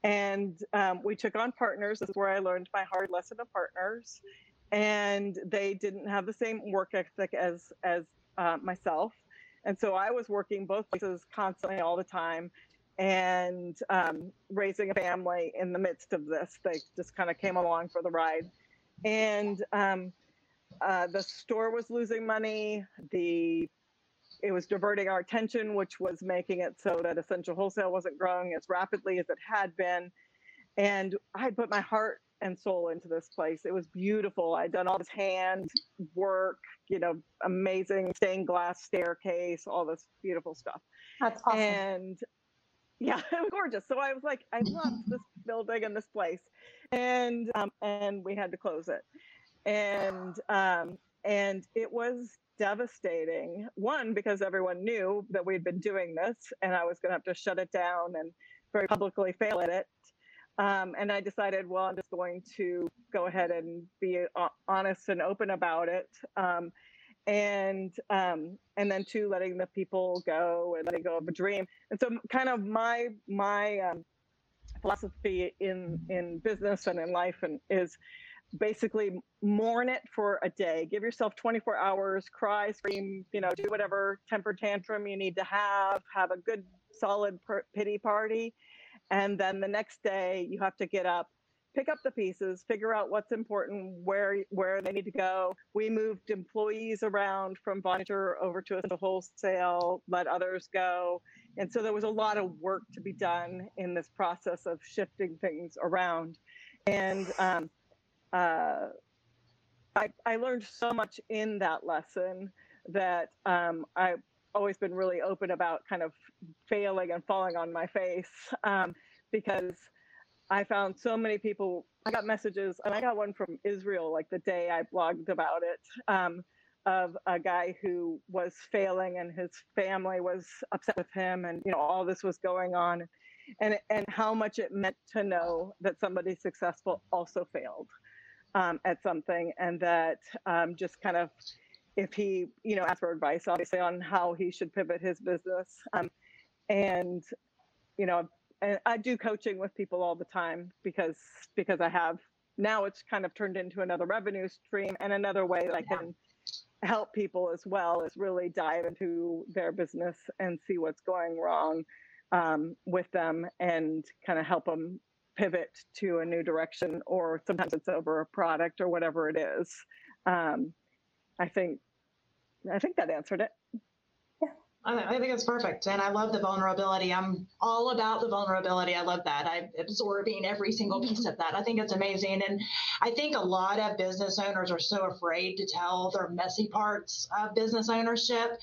And um, we took on partners. This is where I learned my hard lesson of partners. And they didn't have the same work ethic as as uh, myself. And so I was working both places constantly all the time and um, raising a family in the midst of this. They just kind of came along for the ride. And um, uh, the store was losing money. The it was diverting our attention, which was making it so that Essential Wholesale wasn't growing as rapidly as it had been. And I put my heart and soul into this place. It was beautiful. I'd done all this hand work, you know, amazing stained glass staircase, all this beautiful stuff. That's awesome. And yeah, [laughs] it was gorgeous. So I was like, I love this building and this place, and um, and we had to close it and um, and it was devastating. One because everyone knew that we'd been doing this, and I was going to have to shut it down and very publicly fail at it. Um, and I decided, well, I'm just going to go ahead and be honest and open about it. Um, and um, and then two, letting the people go and letting go of a dream. And so, kind of my my um, philosophy in in business and in life and is basically mourn it for a day. Give yourself 24 hours, cry, scream, you know, do whatever temper tantrum you need to have, have a good solid pity party. And then the next day you have to get up, pick up the pieces, figure out what's important, where where they need to go. We moved employees around from Vonager over to a wholesale, let others go. And so there was a lot of work to be done in this process of shifting things around. And um, uh, I, I learned so much in that lesson that um, I've always been really open about kind of failing and falling on my face um, because I found so many people. I got messages, and I got one from Israel like the day I blogged about it. Um, of a guy who was failing and his family was upset with him and you know all this was going on and and how much it meant to know that somebody successful also failed um, at something, and that um, just kind of if he you know asked for advice, obviously on how he should pivot his business, um, and you know, and I do coaching with people all the time because because I have now it's kind of turned into another revenue stream and another way that I can help people as well is really dive into their business and see what's going wrong um, with them and kind of help them pivot to a new direction, or sometimes it's over a product or whatever it is. Um, I think I think that answered it. I, think it's perfect. And I love the vulnerability. I'm all about the vulnerability. I love that. I'm absorbing every single piece of that. I think it's amazing. And I think a lot of business owners are so afraid to tell their messy parts of business ownership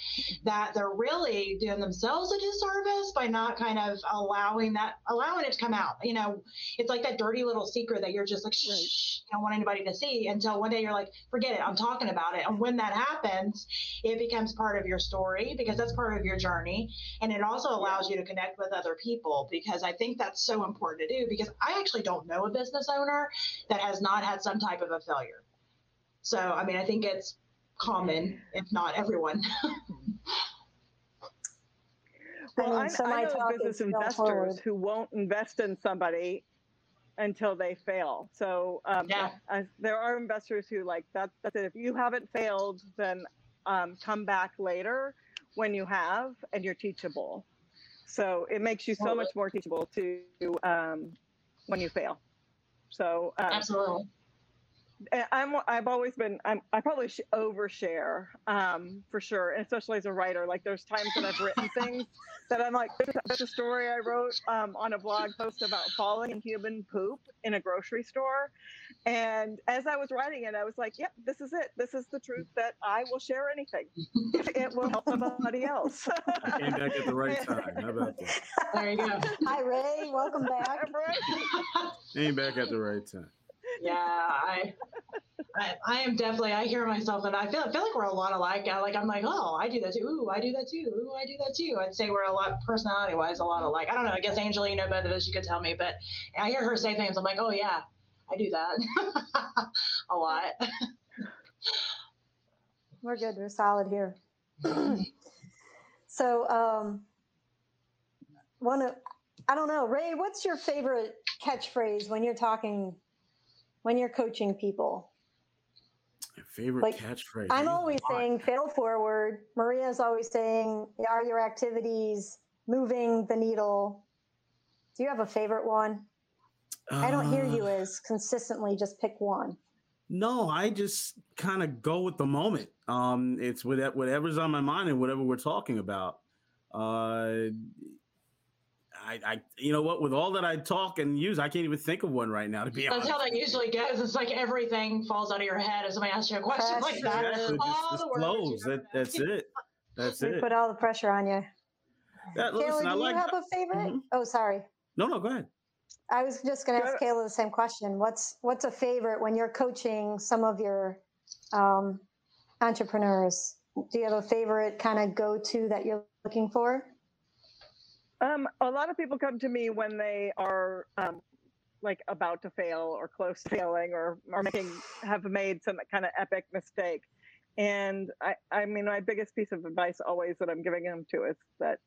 that they're really doing themselves a disservice by not kind of allowing that, allowing it to come out. You know, it's like that dirty little secret that you're just like, shh, right. you don't want anybody to see until one day you're like, forget it, I'm talking about it. And when that happens, it becomes part of your story because that's part part of your journey. And it also allows you to connect with other people because I think that's so important to do because I actually don't know a business owner that has not had some type of a failure. So, I mean, I think it's common, if not everyone. [laughs] well, I, mean, so I, I know business investors forward. who won't invest in somebody until they fail. So um, yeah. Uh, there are investors who like that. That's it. If you haven't failed, then um, come back later when you have and you're teachable. So it makes you so much more teachable to um, when you fail. So um, absolutely. I'm I've always been I'm I probably sh- overshare um, for sure, and especially as a writer. Like there's times that I've written [laughs] things that I'm like, there's a story I wrote um, on a blog post about falling in human poop in a grocery store, and as I was writing it, I was like, yep, this is it. This is the truth that I will share anything if it will help somebody else. Came back at the right time. How about that? There you go. Hi, Ray. Welcome back. [laughs] Right? Came back at the right time. yeah, I, I, I am definitely. I hear myself, and I feel I feel like we're a lot alike. I, like I'm like, oh, I do that too. Ooh, I do that too. Ooh, I do that too. I'd say we're a lot personality wise, a lot alike. I don't know. I guess Angela, you know both of us. You could tell me, but I hear her say things. I'm like, oh yeah, I do that [laughs] a lot. We're good. We're solid here. [clears throat] so, um, one of, I don't know, Ray, what's your favorite catchphrase when you're talking, when you're coaching people? My favorite Like, catchphrase. I'm always saying fail forward. Maria's always saying, are your activities moving the needle? Do you have a favorite one? I don't hear you Uh, as consistently just pick one. No, I just kind of go with the moment. Um, it's with whatever's on my mind and whatever we're talking about. Uh, I, I, you know what? With all that I talk and use, I can't even think of one right now. To be That's honest, that's how that usually goes. It's like everything falls out of your head as somebody asks you a question like that. Yeah, so it just, All just the words flows. That, that's [laughs] it. That's We it. put all the pressure on you. That, Kayla, listen, I do like. you have a favorite? Mhm. Oh, sorry. No, no, go ahead. I was just going to ask Kayla the same question. What's what's a favorite when you're coaching some of your um, entrepreneurs? Do you have a favorite kind of go to that you're looking for? Um, a lot of people come to me when they are um, like about to fail or close to failing or, or making have made some kind of epic mistake. And I, I mean, my biggest piece of advice always that I'm giving them to is that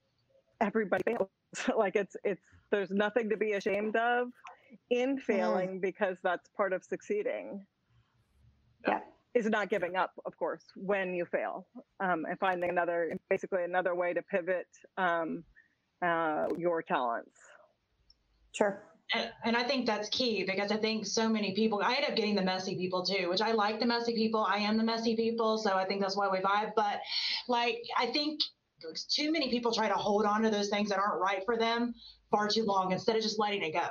everybody fails. [laughs] like it's it's there's nothing to be ashamed of in failing because that's part of succeeding. Yeah. Is not giving up, of course, when you fail, um, and finding another, basically another way to pivot um, uh, your talents. Sure. And, and I think that's key because I think so many people, I end up getting the messy people too, which I like the messy people. I am the messy people. So I think that's why we vibe. But like, I think too many people try to hold on to those things that aren't right for them far too long instead of just letting it go.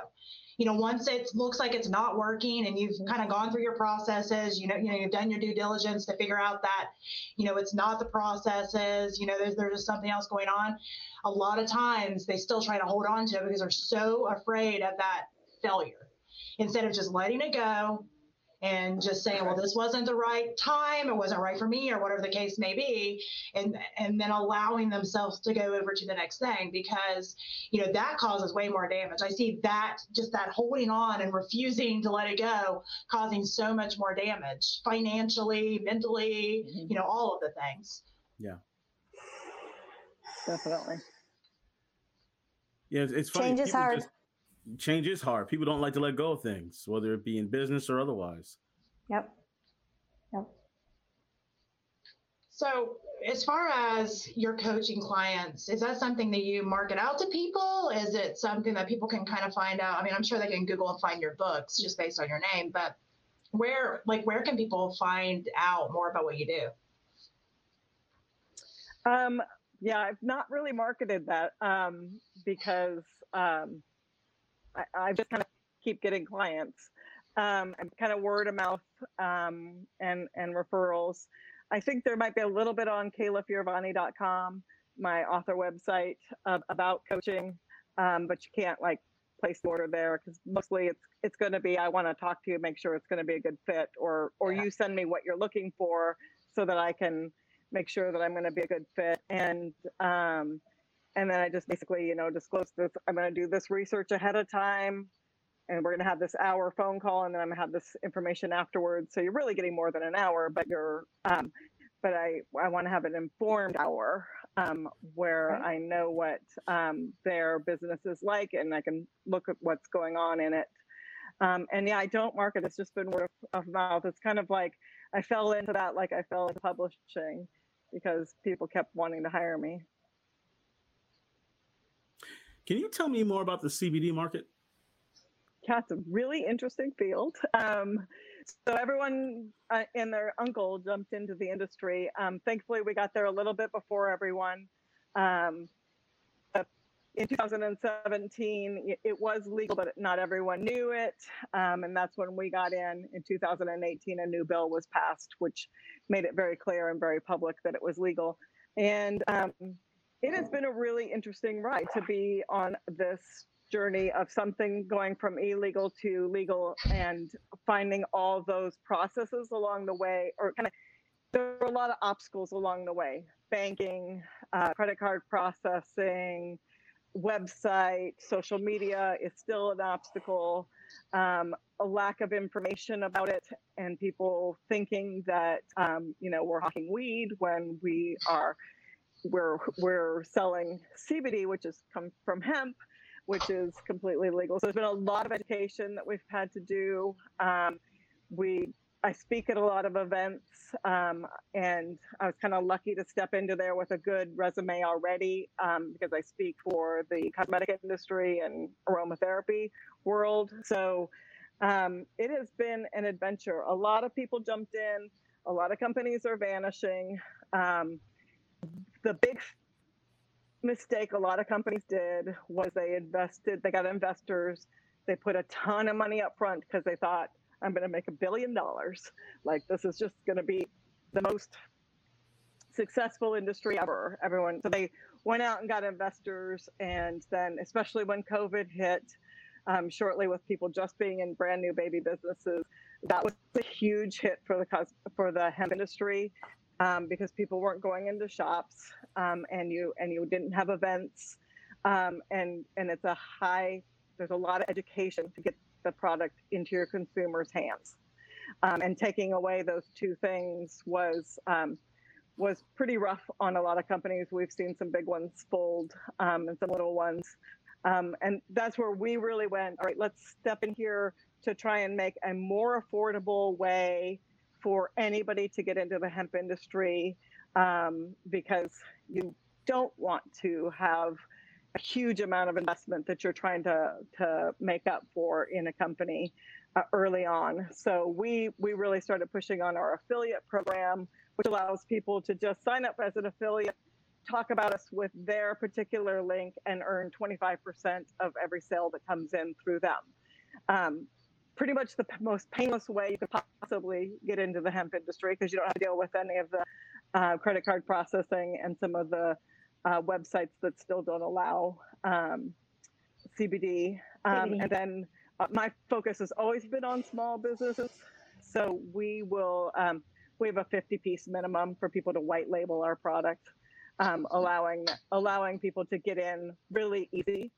You know, once it looks like it's not working and you've kind of gone through your processes, you know, you know, you've done your due diligence to figure out that, you know, it's not the processes, you know, there's, there's just something else going on. A lot of times they still try to hold on to it because they're so afraid of that failure instead of just letting it go and just saying, well, this wasn't the right time, it wasn't right for me, or whatever the case may be, and and then allowing themselves to go over to the next thing because you know that causes way more damage. I see that just that holding on and refusing to let it go causing so much more damage financially, mentally, Mhm. you know, all of the things. Yeah. Definitely. Yeah, it's, it's funny. Change is hard. just- change is hard. People don't like to let go of things, whether it be in business or otherwise. Yep. Yep. So, as far as your coaching clients, is that something that you market out to people? Is it something that people can kind of find out? I mean, I'm sure they can Google and find your books just based on your name, but where, like, where can people find out more about what you do? Um, yeah, I've not really marketed that um, because um, I, I just kind of keep getting clients um, and kind of word of mouth um, and and referrals. I think there might be a little bit on kaylafioravanti.com, my author website uh, about coaching, um, but you can't like place the order there because mostly it's it's going to be I want to talk to you, make sure it's going to be a good fit, or or Yeah. you send me what you're looking for so that I can make sure that I'm going to be a good fit. And um, and then I just basically, you know, disclose this. I'm going to do this research ahead of time, and we're going to have this hour phone call, and then I'm going to have this information afterwards. So you're really getting more than an hour, but you're, um, but I I want to have an informed hour um, where Right. I know what um, their business is like, and I can look at what's going on in it. Um, and yeah, I don't market. It's just been word of mouth. It's kind of like I fell into that, like I fell into publishing because people kept wanting to hire me. Can you tell me more about the CBD market? Yeah, it's a really interesting field. Um, so everyone uh, and their uncle jumped into the industry. Um, thankfully, we got there a little bit before everyone. Um, in 2017, it was legal, but not everyone knew it. Um, and that's when we got in. In 2018, a new bill was passed, which made it very clear and very public that it was legal. And um, it has been a really interesting ride to be on this journey of something going from illegal to legal and finding all those processes along the way or kind of there were a lot of obstacles along the way. Banking uh, credit card processing website social media is still an obstacle um, a lack of information about it and people thinking that um, you know we're hawking weed when we are we're we're selling cbd which is come from hemp which is completely legal. So there's been a lot of education that we've had to do. Um, we I speak at a lot of events, um, and I was kind of lucky to step into there with a good resume already um, because I speak for the cosmetic industry and aromatherapy world. So um, it has been an adventure. A lot of people jumped in. A lot of companies are vanishing. The big mistake a lot of companies did was they invested, they got investors, they put a ton of money up front because they thought, I'm going to make a billion dollars. Like, this is just going to be the most successful industry ever. Everyone, so they went out and got investors. And then, especially when COVID hit, um, shortly with people just being in brand new baby businesses, that was a huge hit for the for the hemp industry um, because people weren't going into shops um, and you and you didn't have events um, and and it's a high there's a lot of education to get the product into your consumers hands. Um, and taking away those two things was um, was pretty rough on a lot of companies. We've seen some big ones fold um, and some little ones. And that's where we really went all right let's step in here to try and make a more affordable way for anybody to get into the hemp industry um, because you don't want to have a huge amount of investment that you're trying to, to make up for in a company uh, early on. So we we really started pushing on our affiliate program, which allows people to just sign up as an affiliate, talk about us with their particular link, and earn 25% of every sale that comes in through them. Um, pretty much the most painless way you could possibly get into the hemp industry because you don't have to deal with any of the uh, credit card processing and some of the uh, websites that still don't allow um, CBD. Um, and then uh, my focus has always been on small businesses. So we will, um, we have a 50 piece minimum for people to white label our product, um, allowing, allowing people to get in really easy.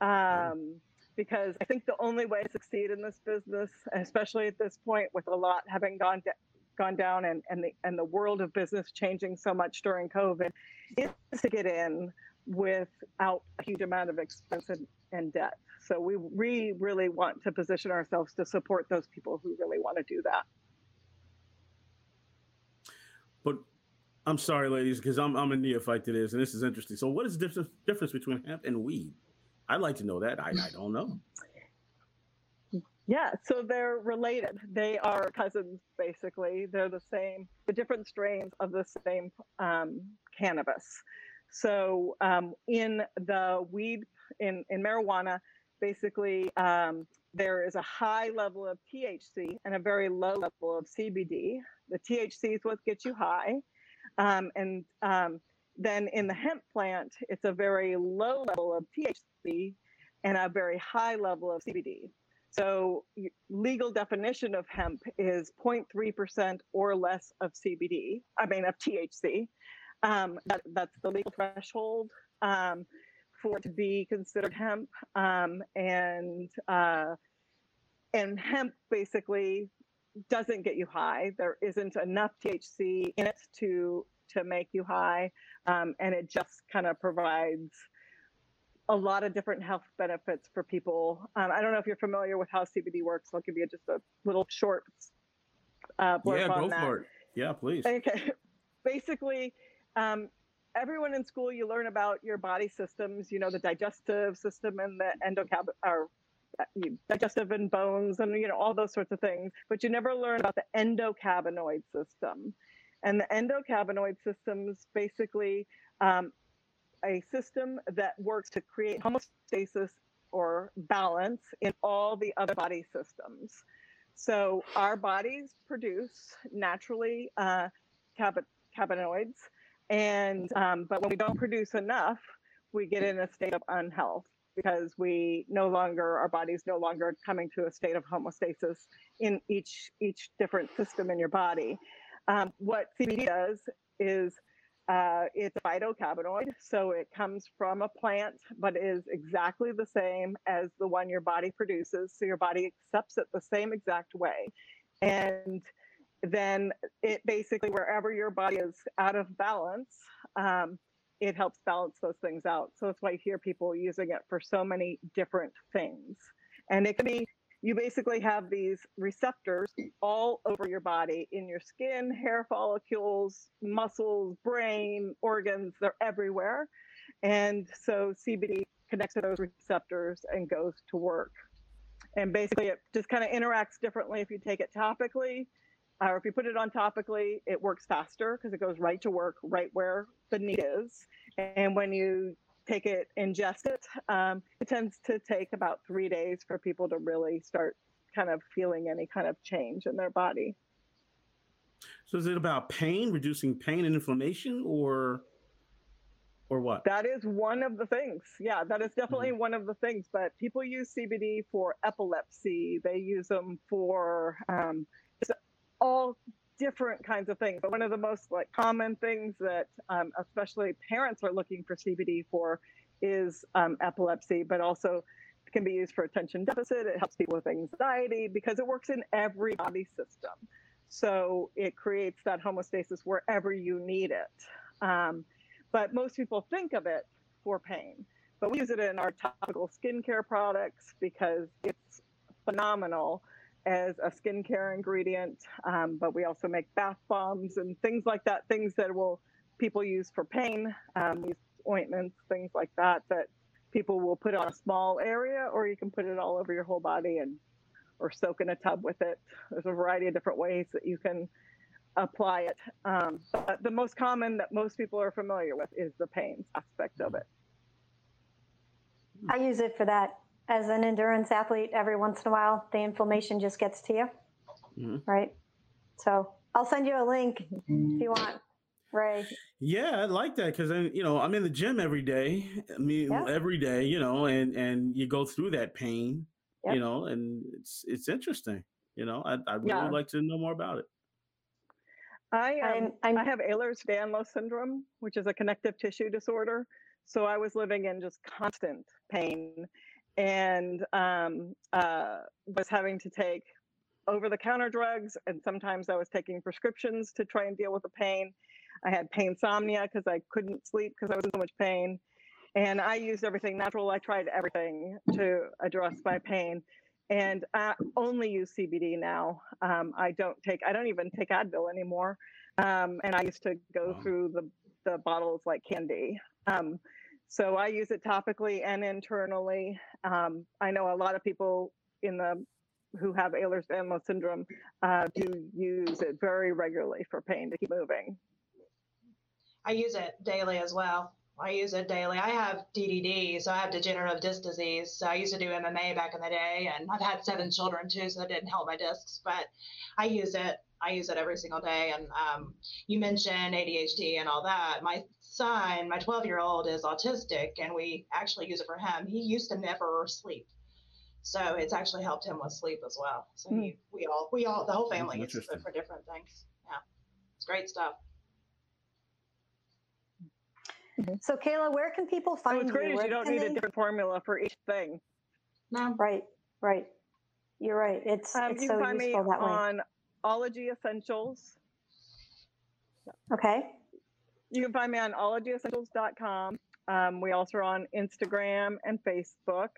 Um, because I think the only way to succeed in this business, especially at this point with a lot having gone to, gone down and, and the and the world of business changing so much during COVID, is to get in without a huge amount of expense and, and debt. So we we really want to position ourselves to support those people who really want to do that. But I'm sorry, ladies, because I'm I'm a neophyte to this, and this is interesting. So, what is the difference between hemp and weed? I'd like to know that. I, I don't know. Yeah, so they're related. They are cousins, basically. They're the same, the different strains of the same um, cannabis. So um, in the weed, in, in marijuana, basically um, there is a high level of THC and a very low level of CBD. The THC is what gets you high. Um, and um, then in the hemp plant, it's a very low level of THC and a very high level of CBD. So legal definition of hemp is 0.3% or less of CBD, I mean of THC. Um, that, that's the legal threshold um, for it to be considered hemp. Um, and uh, and hemp basically doesn't get you high. There isn't enough THC in it to to make you high, um, and it just kind of provides a lot of different health benefits for people. Um, I don't know if you're familiar with how CBD works. I'll give you just a little short uh, blurb yeah, on go that. for it. Yeah, please. Okay. [laughs] Basically, um, everyone in school you learn about your body systems. You know the digestive system and the endocab or digestive and bones and you know all those sorts of things but you never learn about the endocannabinoid system and the endocannabinoid systems basically um, a system that works to create homeostasis or balance in all the other body systems so our bodies produce naturally uh, cannabinoids and um, but when we don't produce enough we get in a state of unhealth because we no longer our body's no longer coming to a state of homeostasis in each each different system in your body. Um, what CBD does is uh, it's a phytocannabinoid, so it comes from a plant, but is exactly the same as the one your body produces. So your body accepts it the same exact way, and then it basically wherever your body is out of balance. Um, it helps balance those things out. So that's why you hear people using it for so many different things. And it can be you basically have these receptors all over your body in your skin, hair follicles, muscles, brain, organs, they're everywhere. And so CBD connects to those receptors and goes to work. And basically, it just kind of interacts differently if you take it topically uh, or if you put it on topically, it works faster because it goes right to work, right where the need is. And when you take it, ingest it, um, it tends to take about three days for people to really start kind of feeling any kind of change in their body. So is it about pain, reducing pain and inflammation, or or what? That is one of the things. Yeah, that is definitely mm-hmm. one of the things. But people use CBD for epilepsy. They use them for um, all different kinds of things. But one of the most like common things that um, especially parents are looking for CBD for is um, epilepsy, but also can be used for attention deficit. It helps people with anxiety because it works in every body system. So it creates that homeostasis wherever you need it. Um, but most people think of it for pain. But we use it in our topical skincare products because it's phenomenal as a skincare ingredient, um, but we also make bath bombs and things like that, things that will people use for pain, um, ointments, things like that, that people will put on a small area, or you can put it all over your whole body and or soak in a tub with it. There's a variety of different ways that you can apply it. Um, but the most common that most people are familiar with is the pain aspect of it. I use it for that as an endurance athlete, every once in a while, the inflammation just gets to you, mm-hmm. right? So I'll send you a link if you want, Ray. Yeah, I like that because you know I'm in the gym every day. I mean, yeah. every day, you know, and and you go through that pain, yep. you know, and it's it's interesting. You know, I I really yeah. would like to know more about it. I um, I'm, I'm, I have Ehlers-Danlos syndrome, which is a connective tissue disorder. So I was living in just constant pain and um, uh, was having to take over the counter drugs. And sometimes I was taking prescriptions to try and deal with the pain. I had pain insomnia because I couldn't sleep because I was in so much pain. And I used everything natural. I tried everything to address my pain. And I only use CBD now. Um, I don't take, I don't even take Advil anymore. Um, and I used to go wow. through the, the bottles like candy. Um, so I use it topically and internally. Um, I know a lot of people in the who have Ehlers-Danlos syndrome uh, do use it very regularly for pain to keep moving. I use it daily as well. I use it daily. I have DDD, so I have degenerative disc disease. So I used to do MMA back in the day, and I've had seven children too, so that didn't help my discs. But I use it. I use it every single day. And um, you mentioned ADHD and all that. My son, my 12 year old, is autistic, and we actually use it for him. He used to never sleep. So it's actually helped him with sleep as well. So mm. he, we all, we all, the whole family uses it for different things. Yeah, it's great stuff. So Kayla, where can people find what's great you? Is you don't need they... a different formula for each thing. No. Right, right. You're right. It's, um, it's you so can find useful me that way. on Ology Essentials. Okay. You can find me on ologyessentials.com. Um, we also are on Instagram and Facebook.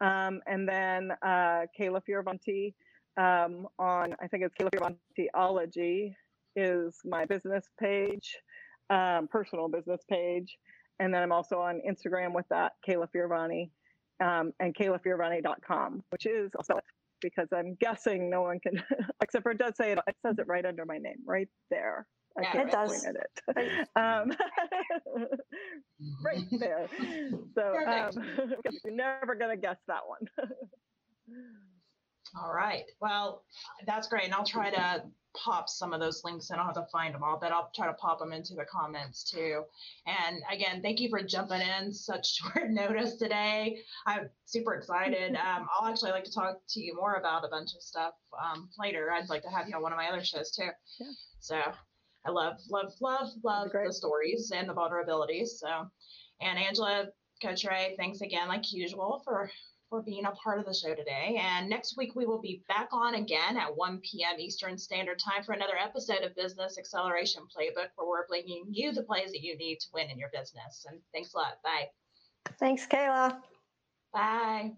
Um, and then uh, Kayla Fioravanti um, on, I think it's Kayla Fioravanti Ology is my business page, um, personal business page. And then I'm also on Instagram with that, Kayla Fioravanti. um, and kaylafioravanti.com, which is I'll spell it because I'm guessing no one can, [laughs] except for it does say it, it says it right under my name, right there. I Yeah, can't it does. point at it. [laughs] Um, [laughs] right there. So um, you're never gonna guess that one. All right. Well, that's great. And I'll try to pop some of those links and I'll have to find them all, but I'll try to pop them into the comments too. And again, thank you for jumping in such [laughs] short notice today. I'm super excited. [laughs] Um, I'll actually like to talk to you more about a bunch of stuff um, later. I'd like to have you on one of my other shows too. Yeah. So I love, love, love, love the stories and the vulnerabilities. So, and Angela, Coach Ray, thanks again, like usual, for for being a part of the show today. And next week, we will be back on again at 1 p.m. Eastern Standard Time for another episode of Business Acceleration Playbook, where we're bringing you the plays that you need to win in your business. And thanks a lot. Bye. Thanks, Kayla. Bye.